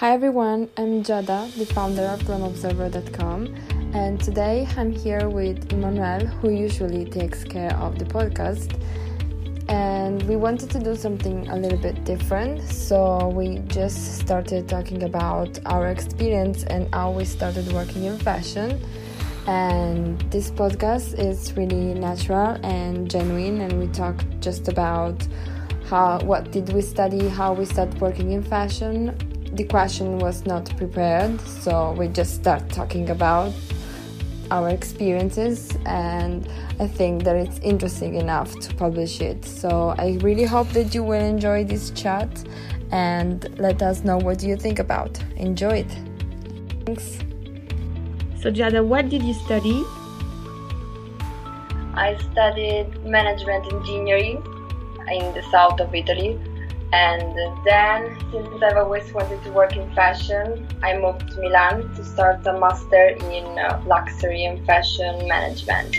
Hi everyone, I'm Giada, the founder of GlamObserver.com, and today I'm here with Emmanuelle, who usually takes care of the podcast. And we wanted to do something a little bit different, so we just started talking about our experience and how we started working in fashion. And this podcast is really natural and genuine, and we talk just about how what did we study, how we started working in fashion, the question was not prepared, so we just start talking about our experiences and I think that it's interesting enough to publish it. So I really hope that you will enjoy this chat and let us know what you think about. Enjoy it. Thanks. So Giada, what did you study? I studied management engineering in the south of Italy and then, since I've always wanted to work in fashion, I moved to Milan to start a master in uh, luxury and fashion management.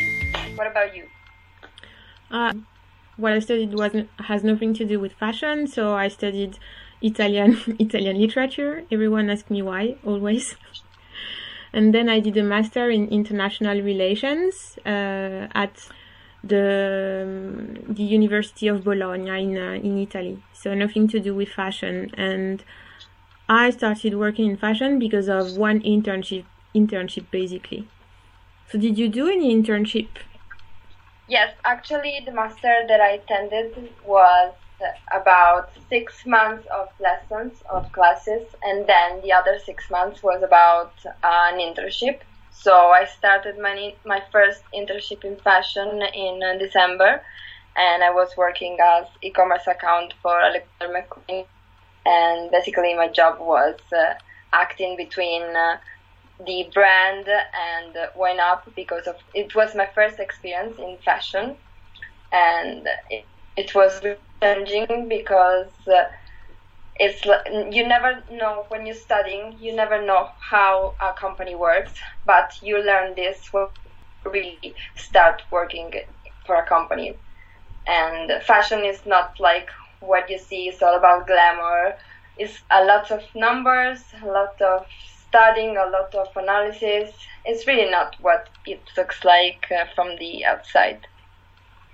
What about you? Uh, what I studied was has nothing to do with fashion, so I studied Italian Italian literature. Everyone asks me why, always. and then I did a master in international relations uh, at the the University of Bologna in uh, in Italy. So nothing to do with fashion. And I started working in fashion because of one internship internship basically. So did you do any internship? Yes, actually the master that I attended was about six months of lessons of classes and then the other six months was about an internship so I started my my first internship in fashion in uh, December, and I was working as e-commerce account for Alexander McQueen, and basically my job was uh, acting between uh, the brand and YNAP because of it was my first experience in fashion, and it, it was challenging because uh, it's you never know when you're studying you never know how a company works but you learn this when you really start working for a company. And fashion is not like what you see it's all about glamour. It's a lot of numbers a lot of studying a lot of analysis. It's really not what it looks like uh, from the outside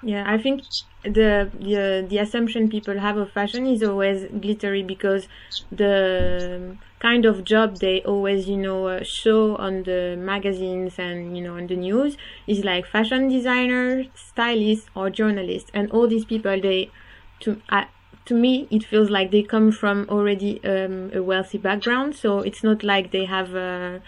yeah, I think the the the assumption people have of fashion is always glittery because the kind of job they always you know uh, show on the magazines and you know on the news is like fashion designer, stylist, or journalist, and all these people they to to me it feels like they come from already um, a wealthy background, so it's not like they have. Uh,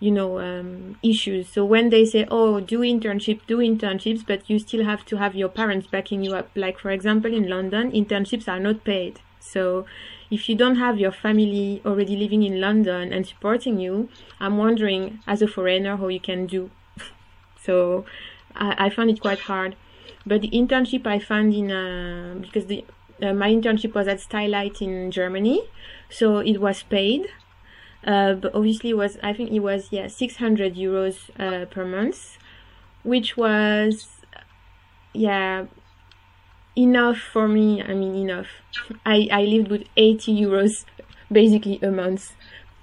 you know um, issues. So when they say oh do internship do internships but you still have to have your parents backing you up. Like for example in london internships are not paid. So if you don't have your family already living in london and supporting you i'm wondering as a foreigner how you can do. So I, I found it quite hard. But the internship i found in uh, because the uh, my internship was at Stylight in Germany, so it was paid uh, but obviously was I think it was yeah 600 euros uh, per month, which was yeah enough for me. I mean enough. I I lived with 80 euros basically a month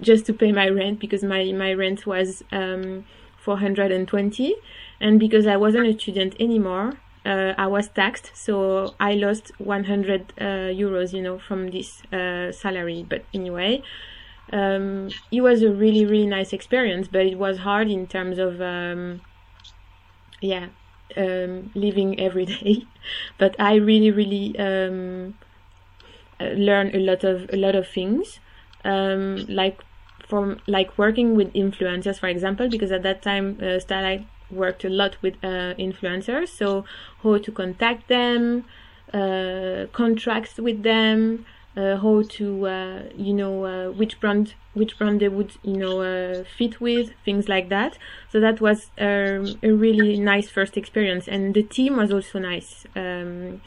just to pay my rent because my my rent was um, 420 and because I wasn't a student anymore uh, I was taxed, so I lost 100 uh, euros, you know, from this uh, salary. But anyway, um, it was a really really nice experience but it was hard in terms of um, yeah um, living every day. But i really really um, uh, learned a lot of a lot of things. Um, like from like working with influencers for example because at that time uh, Stylight worked a lot with uh, influencers. So how to contact them uh, contracts with them how to uh, you know uh, which brand which brand they would you know uh, fit with things like that. So that was um, a really nice first experience. And the team was also nice. Um,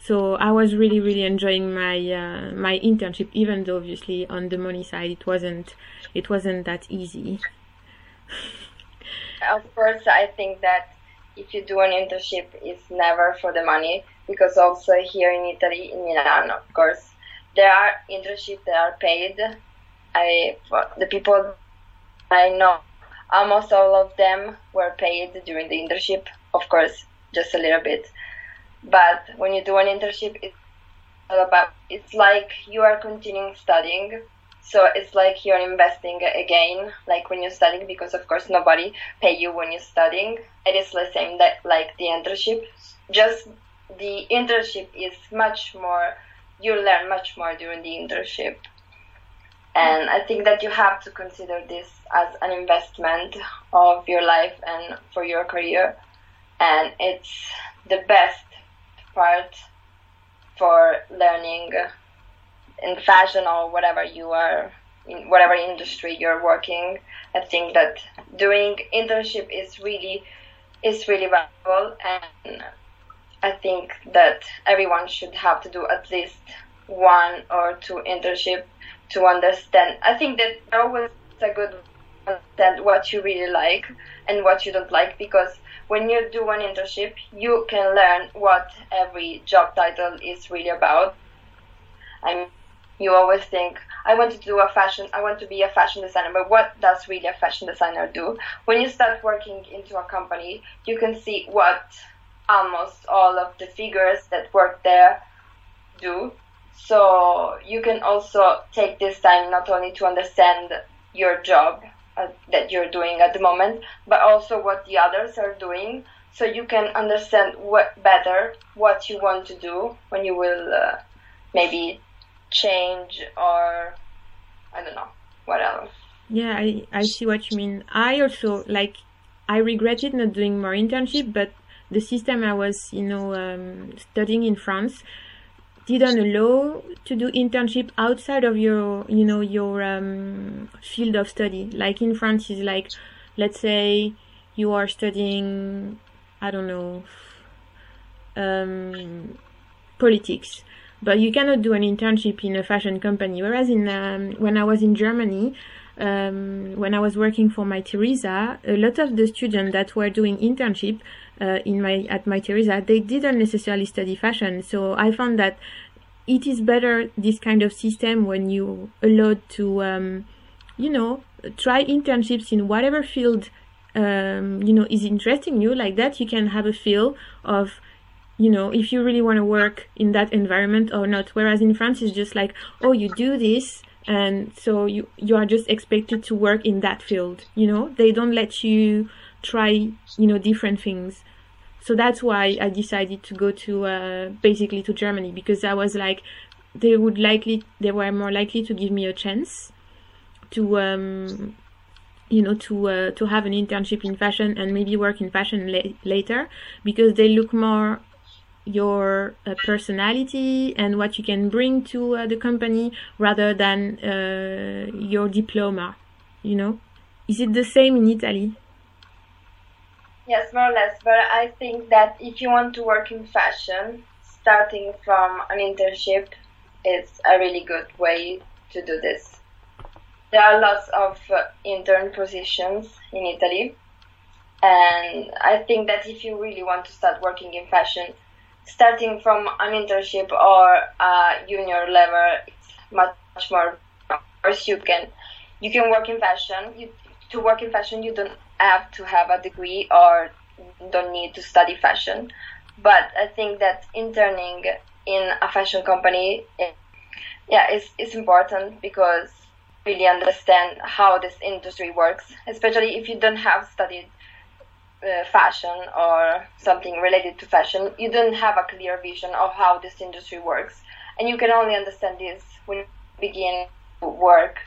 so I was really really enjoying my uh, my internship even though obviously on the money side it wasn't it wasn't that easy. Of course I think that if you do an internship it's never for the money because also here in Italy in Milan of course there are internships that are paid I the people I know, almost all of them were paid during the internship. Of course, just a little bit. But when you do an internship, it's all about. It's like you are continuing studying. So it's like you're investing again, like when you're studying, because of course nobody pay you when you're studying. It is the same that like the internship. Just the internship is much more. You learn much more during the internship and I think that you have to consider this as an investment of your life and for your career. And it's the best part for learning in fashion or whatever you are in whatever industry you're working. I think that doing internship is really is really valuable and I think that everyone should have to do at least one or two internship to understand. I think that always a good understand what you really like and what you don't like because when you do an internship, you can learn what every job title is really about. I mean, you always think, I want to do a fashion, I want to be a fashion designer, but what does really a fashion designer do? When you start working into a company, you can see what almost all of the figures that work there do so you can also take this time not only to understand your job uh, that you're doing at the moment, but also what the others are doing, so you can understand what better what you want to do when you will uh, maybe change or I don't know what else. Yeah, I I see what you mean. I also like I regretted not doing more internship, but the system I was you know um, studying in France didn't allow to do internship outside of your you know your um, field of study. Like in france is like let's say you are studying i don't know um, politics but you cannot do an internship in a fashion company. Whereas in um, when i was in germany um, when I was working for Mytheresa, a lot of the students that were doing internship uh, in my at Mytheresa, they didn't necessarily study fashion. So I found that it is better this kind of system when you allowed to, um, you know, try internships in whatever field um, you know is interesting you. Like that, you can have a feel of you know if you really want to work in that environment or not whereas in france it's just like oh you do this and so you you are just expected to work in that field you know they don't let you try you know different things. So that's why i decided to go to uh, basically to germany because i was like they would likely they were more likely to give me a chance to um you know to uh, to have an internship in fashion and maybe work in fashion la- later because they look more your uh, personality and what you can bring to uh, the company rather than uh, your diploma you know? Is it the same in italy yes more or less but i think that if you want to work in fashion starting from an internship is a really good way to do this there are lots of uh, intern positions in italy and i think that if you really want to start working in fashion starting from an internship or a junior level, it's much, much more. Of you can you can work in fashion. You, to work in fashion, you don't have to have a degree or don't need to study fashion. But I think that interning in a fashion company, yeah, is is important because really understand how this industry works, especially if you don't have studied uh, fashion or something related to fashion, you don't have a clear vision of how this industry works. And you can only understand this when you begin to work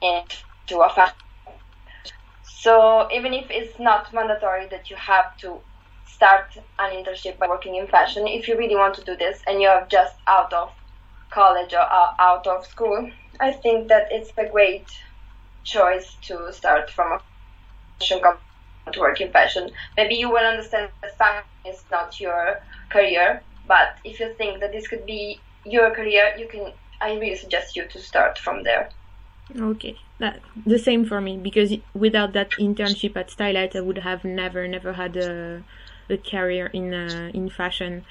into a fashion. So even if it's not mandatory that you have to start an internship by working in fashion, if you really want to do this and you're just out of college or uh, out of school, I think that it's a great choice to start from a fashion company to work in fashion. Maybe you will understand that fashion is not your career, but if you think that this could be your career, you can. I really suggest you to start from there. Okay, that, the same for me because without that internship at Stylight, I would have never, never had a, a career in uh, in fashion.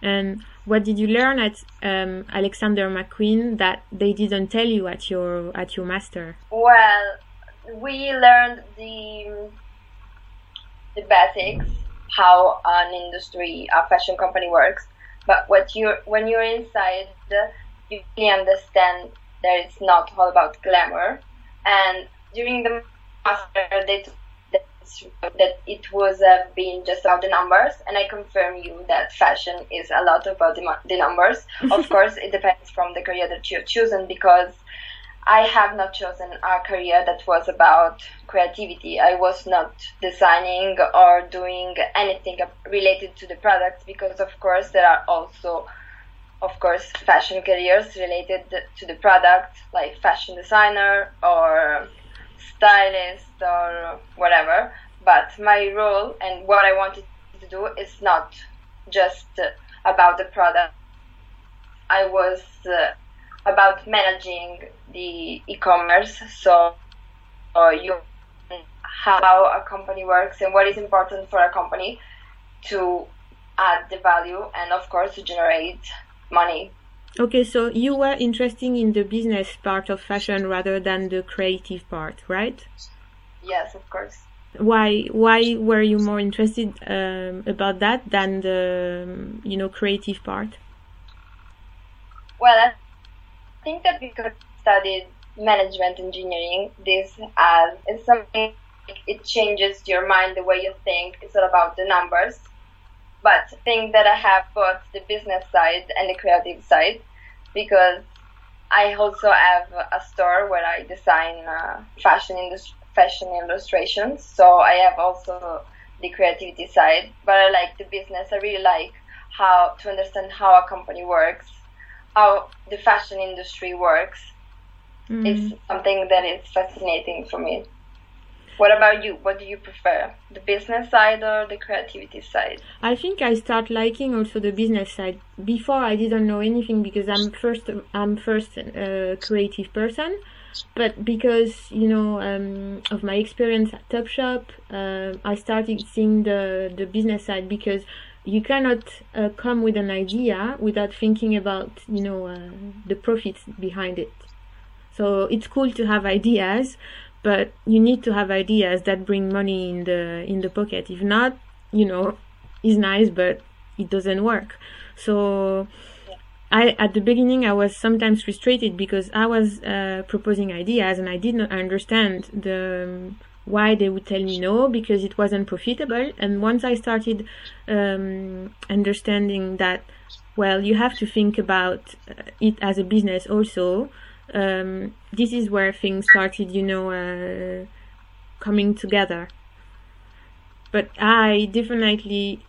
And what did you learn at um, Alexander McQueen that they didn't tell you at your at your master? Well, we learned the the basics, how an industry, a fashion company works. But what you when you're inside, you really understand that it's not all about glamour. And during the master, they that it was uh, being just about the numbers, and I confirm you that fashion is a lot about the, the numbers. of course, it depends from the career that you've chosen because I have not chosen a career that was about creativity. I was not designing or doing anything related to the products because, of course, there are also, of course, fashion careers related to the product, like fashion designer or stylist or whatever. But my role and what I wanted to do is not just about the product. I was uh, about managing the e-commerce. So uh, you how a company works and what is important for a company to add the value and of course to generate money. Okay, so you were interested in the business part of fashion rather than the creative part, right? Yes, of course. Why? Why were you more interested um, about that than the um, you know creative part? Well, I think that because I studied management engineering, this as it's something it changes your mind the way you think. It's all about the numbers but I think that I have both the business side and the creative side because I also have a store where I design uh, fashion industry, fashion illustrations. So I have also the creativity side, but I like the business. I really like how to understand how a company works, how the fashion industry works. Mm. It's something that is fascinating for me. What about you? What do you prefer? The business side or the creativity side? I think I start liking also the business side. Before I didn't know anything because I'm first I'm first a creative person, but because you know um, of my experience at Topshop, uh, I started seeing the the business side because you cannot uh, come with an idea without thinking about you know uh, the profits behind it. So it's cool to have ideas, but you need to have ideas that bring money in the in the pocket. If not you know it's nice but it doesn't work. So I at the beginning I was sometimes frustrated because I was uh, proposing ideas and I did not understand the um, why they would tell me no because it wasn't profitable. And once I started um, understanding that well you have to think about uh, it as a business also um, this is where things started, you know, uh, coming together. But I definitely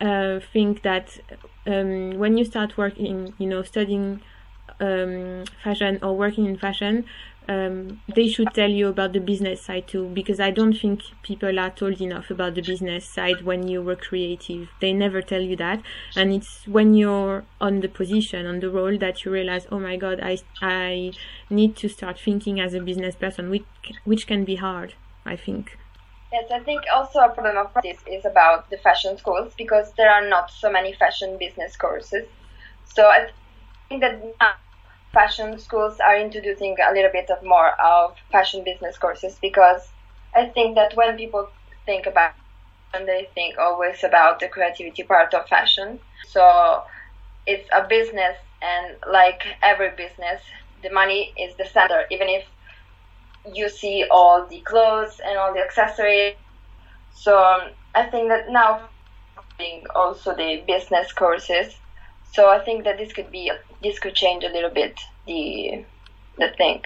uh, think that um, when you start working, you know, studying um, fashion or working in fashion, um, they should tell you about the business side too because I don't think people are told enough about the business side when you were creative. They never tell you that, and it's when you're on the position, on the role, that you realize, oh my god, I I need to start thinking as a business person, which which can be hard. I think. Yes, I think also a problem of this is about the fashion schools because there are not so many fashion business courses. So I think that fashion schools are introducing a little bit of more of fashion business courses because I think that when people think about and they think always about the creativity part of fashion. So it's a business and like every business, the money is the center, even if you see all the clothes and all the accessories. So I think that now also the business courses so I think that this could be this could change a little bit the the thing.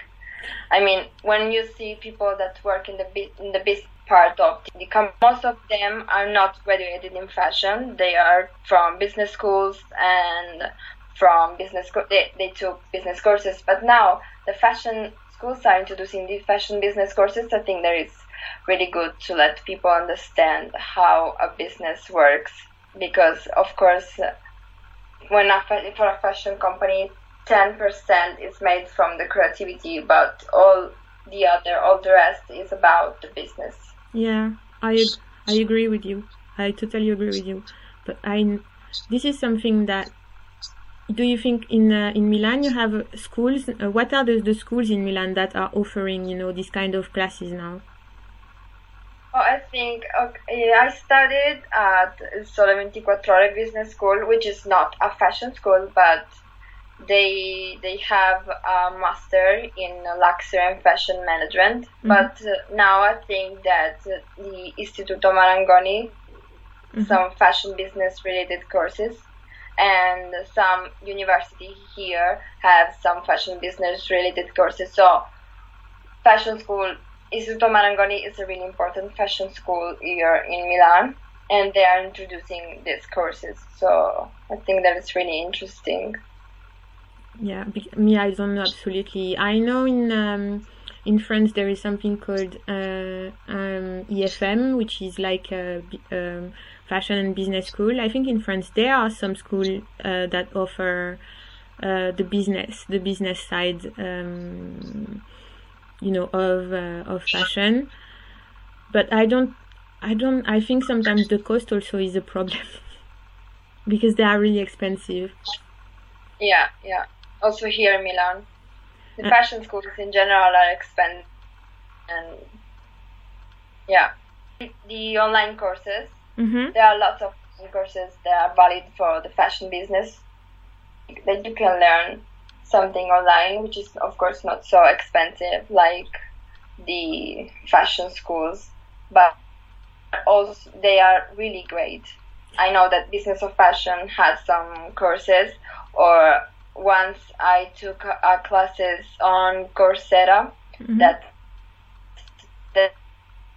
I mean, when you see people that work in the in the business part of the company, most of them are not graduated in fashion. They are from business schools and from business they, they took business courses. But now the fashion schools are introducing the fashion business courses. I think that is really good to let people understand how a business works because of course when a, for a fashion company, 10% is made from the creativity, but all the other, all the rest is about the business. Yeah, I I agree with you. I totally agree with you. But I this is something that do you think in uh, in Milan you have schools? Uh, what are the, the schools in Milan that are offering you know this kind of classes now? Oh, I think okay, I studied at Sole 24 Ore Business School, which is not a fashion school, but they they have a master in luxury and fashion management. Mm-hmm. But uh, now I think that the Istituto Marangoni, mm-hmm. some fashion business related courses and some university here have some fashion business related courses. So fashion school Istituto Marangoni is a really important fashion school here in Milan and they are introducing these courses. So I think that is really interesting. Yeah, me I don't know absolutely. I know in um, in France there is something called uh, um, IFM, which is like a, um, fashion and business school. I think in France there are some schools uh, that offer uh, the business, the business side, um, you know, of uh, of fashion. But I don't, I don't. I think sometimes the cost also is a problem because they are really expensive. Yeah, yeah. Also here in Milan, the uh, fashion schools in general are expensive, and yeah, the online courses Mm-hmm. There are lots of courses that are valid for the fashion business that you can learn something online, which is of course not so expensive like the fashion schools, but also they are really great. I know that Business of Fashion has some courses, or once I took uh, classes on Coursera mm-hmm. that that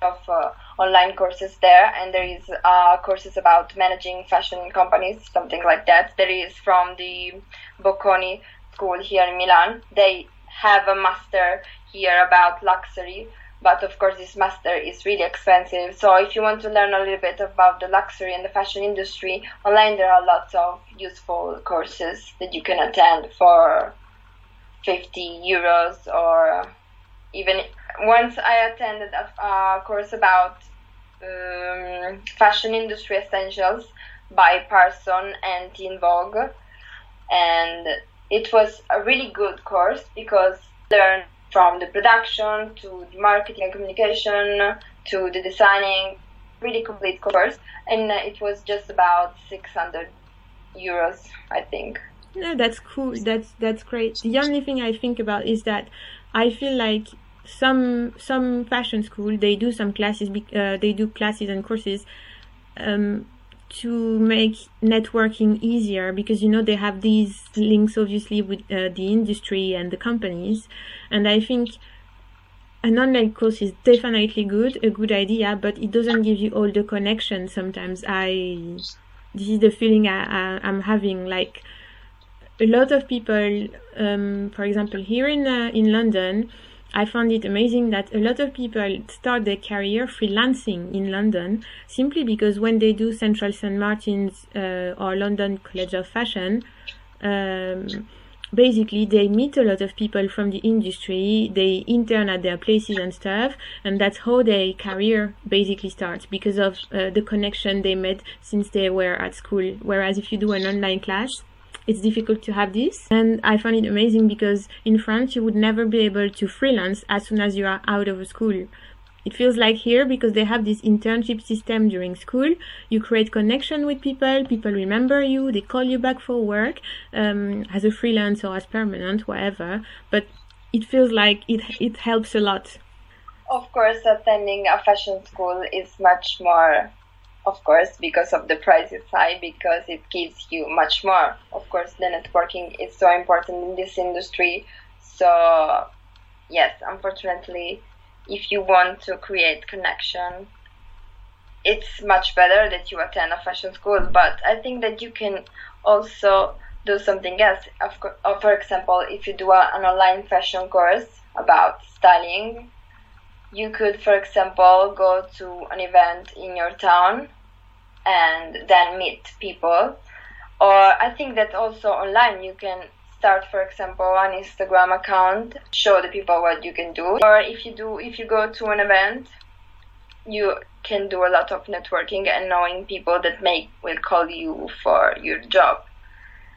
of uh, online courses there, and there is uh, courses about managing fashion companies, something like that. There is from the Bocconi School here in Milan. They have a master here about luxury, but of course this master is really expensive. So if you want to learn a little bit about the luxury and the fashion industry, online there are lots of useful courses that you can attend for 50 euros or even once I attended a, a course about um, fashion industry essentials by Parson and Teen Vogue, and it was a really good course because I learned from the production to the marketing and communication to the designing, really complete course, and it was just about 600 euros, I think. No, that's cool. That's that's great. The only thing I think about is that I feel like some some fashion school they do some classes uh, they do classes and courses um, to make networking easier because you know they have these links obviously with uh, the industry and the companies. And i think an online course is definitely good a good idea but it doesn't give you all the connections sometimes. I this is the feeling I, I i'm having like a lot of people um, for example here in uh, in london I found it amazing that a lot of people start their career freelancing in London simply because when they do Central St. Martin's uh, or London College of Fashion, um, basically they meet a lot of people from the industry, they intern at their places and stuff, and that's how their career basically starts because of uh, the connection they made since they were at school. Whereas if you do an online class, it's difficult to have this. And I find it amazing because in France, you would never be able to freelance as soon as you are out of school. It feels like here because they have this internship system during school. You create connection with people. People remember you. They call you back for work um, as a freelance or as permanent, whatever. But it feels like it it helps a lot. Of course, attending a fashion school is much more of course, because of the price prices high, because it gives you much more. Of course, the networking is so important in this industry. So, yes, unfortunately, if you want to create connection, it's much better that you attend a fashion school. But I think that you can also do something else. Of co- uh, for example, if you do a, an online fashion course about styling, you could, for example, go to an event in your town and then meet people. Or I think that also online you can start, for example, an Instagram account, show the people what you can do. Or if you do, if you go to an event, you can do a lot of networking and knowing people that may will call you for your job.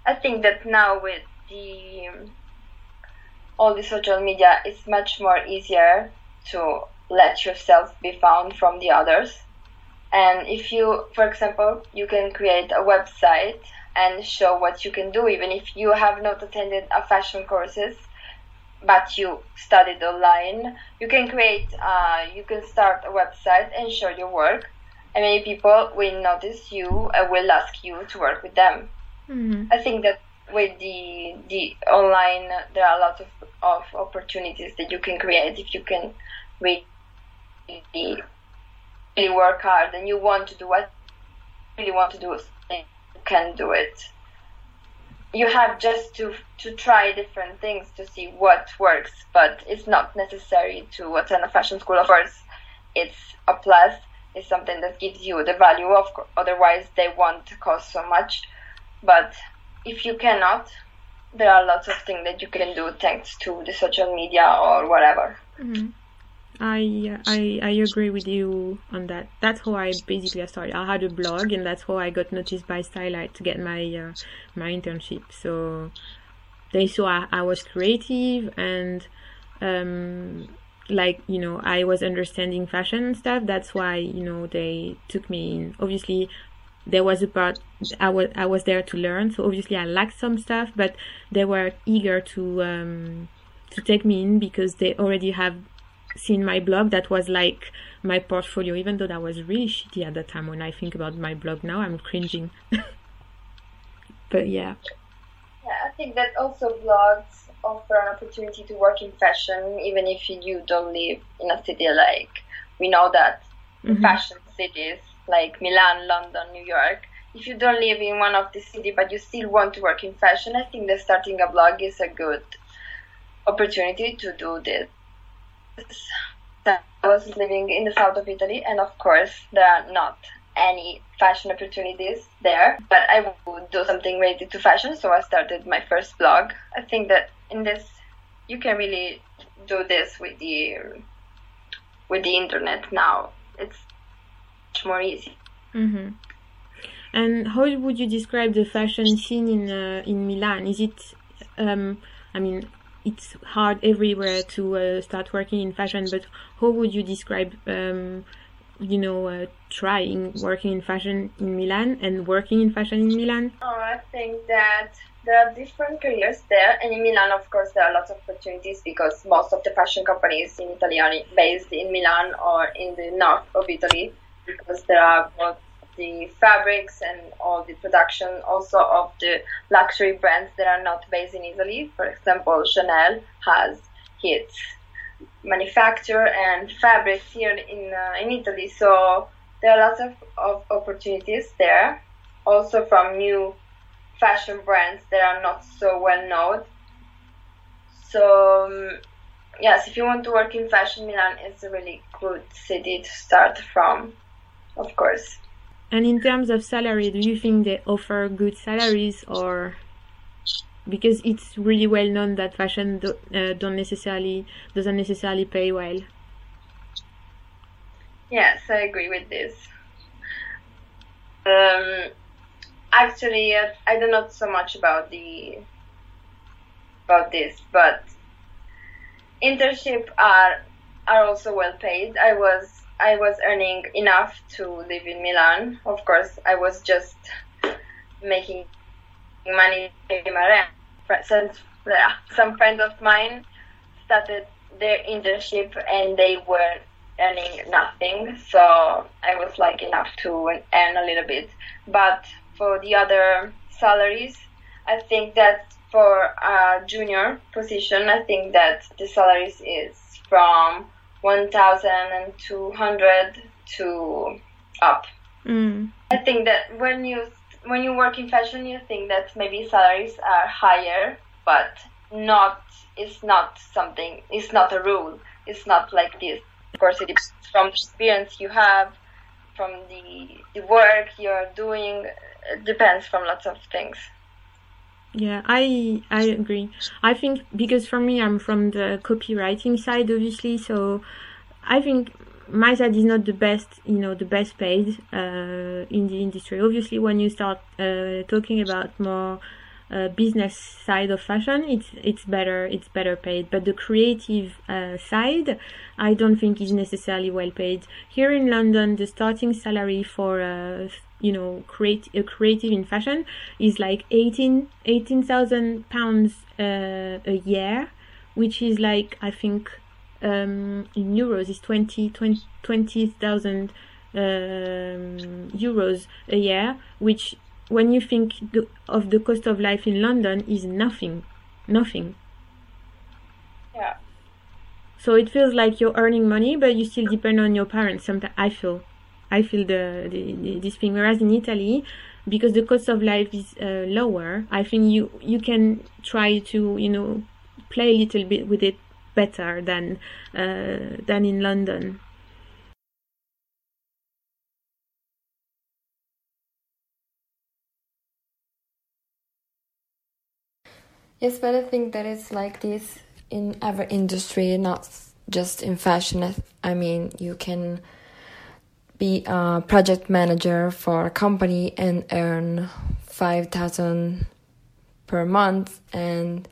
I think that now with the all the social media, it's much more easier to let yourself be found from the others. And if you, for example, you can create a website and show what you can do, even if you have not attended a fashion courses, but you studied online, you can create, uh, you can start a website and show your work, and many people will notice you and will ask you to work with them. Mm-hmm. I think that with the the online, there are a lot of, of opportunities that you can create if you can really, really work hard and you want to do what you really want to do, you can do it. You have just to to try different things to see what works but it's not necessary to attend a fashion school. Of course it's a plus. It's something that gives you the value. Of otherwise they won't cost so much. But if you cannot there are lots of things that you can do thanks to the social media or whatever. Mm-hmm. I, I agree with you on that. That's how I basically started. I had a blog, and that's how I got noticed by Stylight to get my uh, my internship. So they saw I, I was creative and um, like you know I was understanding fashion and stuff. That's why you know they took me in. Obviously, there was a part I was I was there to learn. So obviously I lacked some stuff, but they were eager to um, to take me in because they already have seen my blog that was like my portfolio even though that was really shitty at the time. When i think about my blog now i'm cringing. But yeah. Yeah i think that also blogs offer an opportunity to work in fashion even if you don't live in a city like we know that mm-hmm. fashion cities like milan london new york if you don't live in one of the city but you still want to work in fashion i think that starting a blog is a good opportunity to do this I was living in the south of Italy, and of course, there are not any fashion opportunities there, but I would do something related to fashion, so I started my first blog. I think that in this, you can really do this with the with the internet now. It's much more easy. Mm-hmm. And how would you describe the fashion scene in uh, in Milan? Is it, um, I mean, it's hard everywhere to uh, start working in fashion but how would you describe um, you know uh, trying working in fashion in milan and working in fashion in milan? Oh i think that there are different careers there and in milan of course there are lots of opportunities because most of the fashion companies in italy are based in milan or in the north of italy because there are both the fabrics and all the production also of the luxury brands that are not based in Italy. For example, Chanel has its manufacture and fabrics here in uh, in Italy. So there are lots of, of opportunities there. Also from new fashion brands that are not so well known. So um, yes, if you want to work in fashion, Milan is a really good city to start from, of course. And in terms of salary, do you think they offer good salaries or because it's really well known that fashion do, uh, don't necessarily doesn't necessarily pay well. Yes, I agree with this. Um, actually, uh, I don't know so much about the about this, but internship are are also well paid. I was I was earning enough to live in Milan. Of course, I was just making money pay my rent. Since some friends of mine started their internship and they were earning nothing, so I was like enough to earn a little bit. But for the other salaries, I think that for a junior position, I think that the salaries is from 1,200 to up. Mm. I think that when you when you work in fashion, you think that maybe salaries are higher, but not. It's not something. It's not a rule. It's not like this. Of course, it depends from the experience you have, from the the work you're doing. It depends from lots of things. Yeah, I I agree. I think because for me I'm from the copywriting side obviously, so I think my side is not the best, you know, the best paid uh, in the industry. Obviously, when you start uh, talking about more uh, business side of fashion, it's it's better it's better paid. But the creative uh, side, I don't think is necessarily well paid. Here in London, the starting salary for uh, you know create a creative in fashion is like 18 18,000 pounds uh, a year, which is like I think um, in euros is 20 20,000 um, euros a year, which when you think the, of the cost of life in London is nothing, nothing. Yeah. So it feels like you're earning money, but you still depend on your parents. Sometimes I feel, I feel the, the, the this thing. Whereas in Italy, because the cost of life is uh, lower, I think you you can try to you know play a little bit with it better than uh, than in London. Yes, but I think that it's like this in every industry, not just in fashion. I mean, you can be a project manager for a company and earn 5000 per month and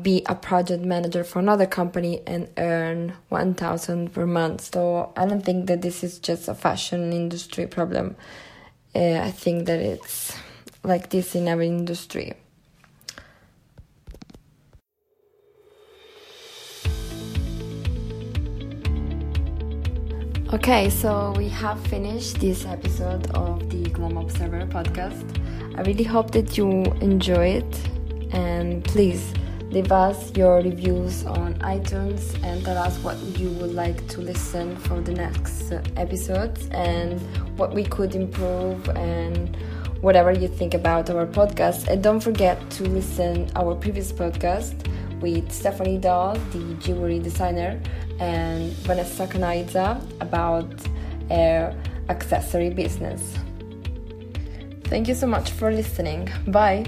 be a project manager for another company and earn 1000 per month. So i don't think that this is just a fashion industry problem. Uh, i think that it's like this in every industry Okay, so we have finished this episode of the Glam Observer podcast. I really hope that you enjoy it and please leave us your reviews on iTunes and tell us what you would like to listen for the next episodes and what we could improve and whatever you think about our podcast. And don't forget to listen our previous podcast with Stephanie Dahl, the jewelry designer, and Vanessa Canaiza about her accessory business. Thank you so much for listening. Bye.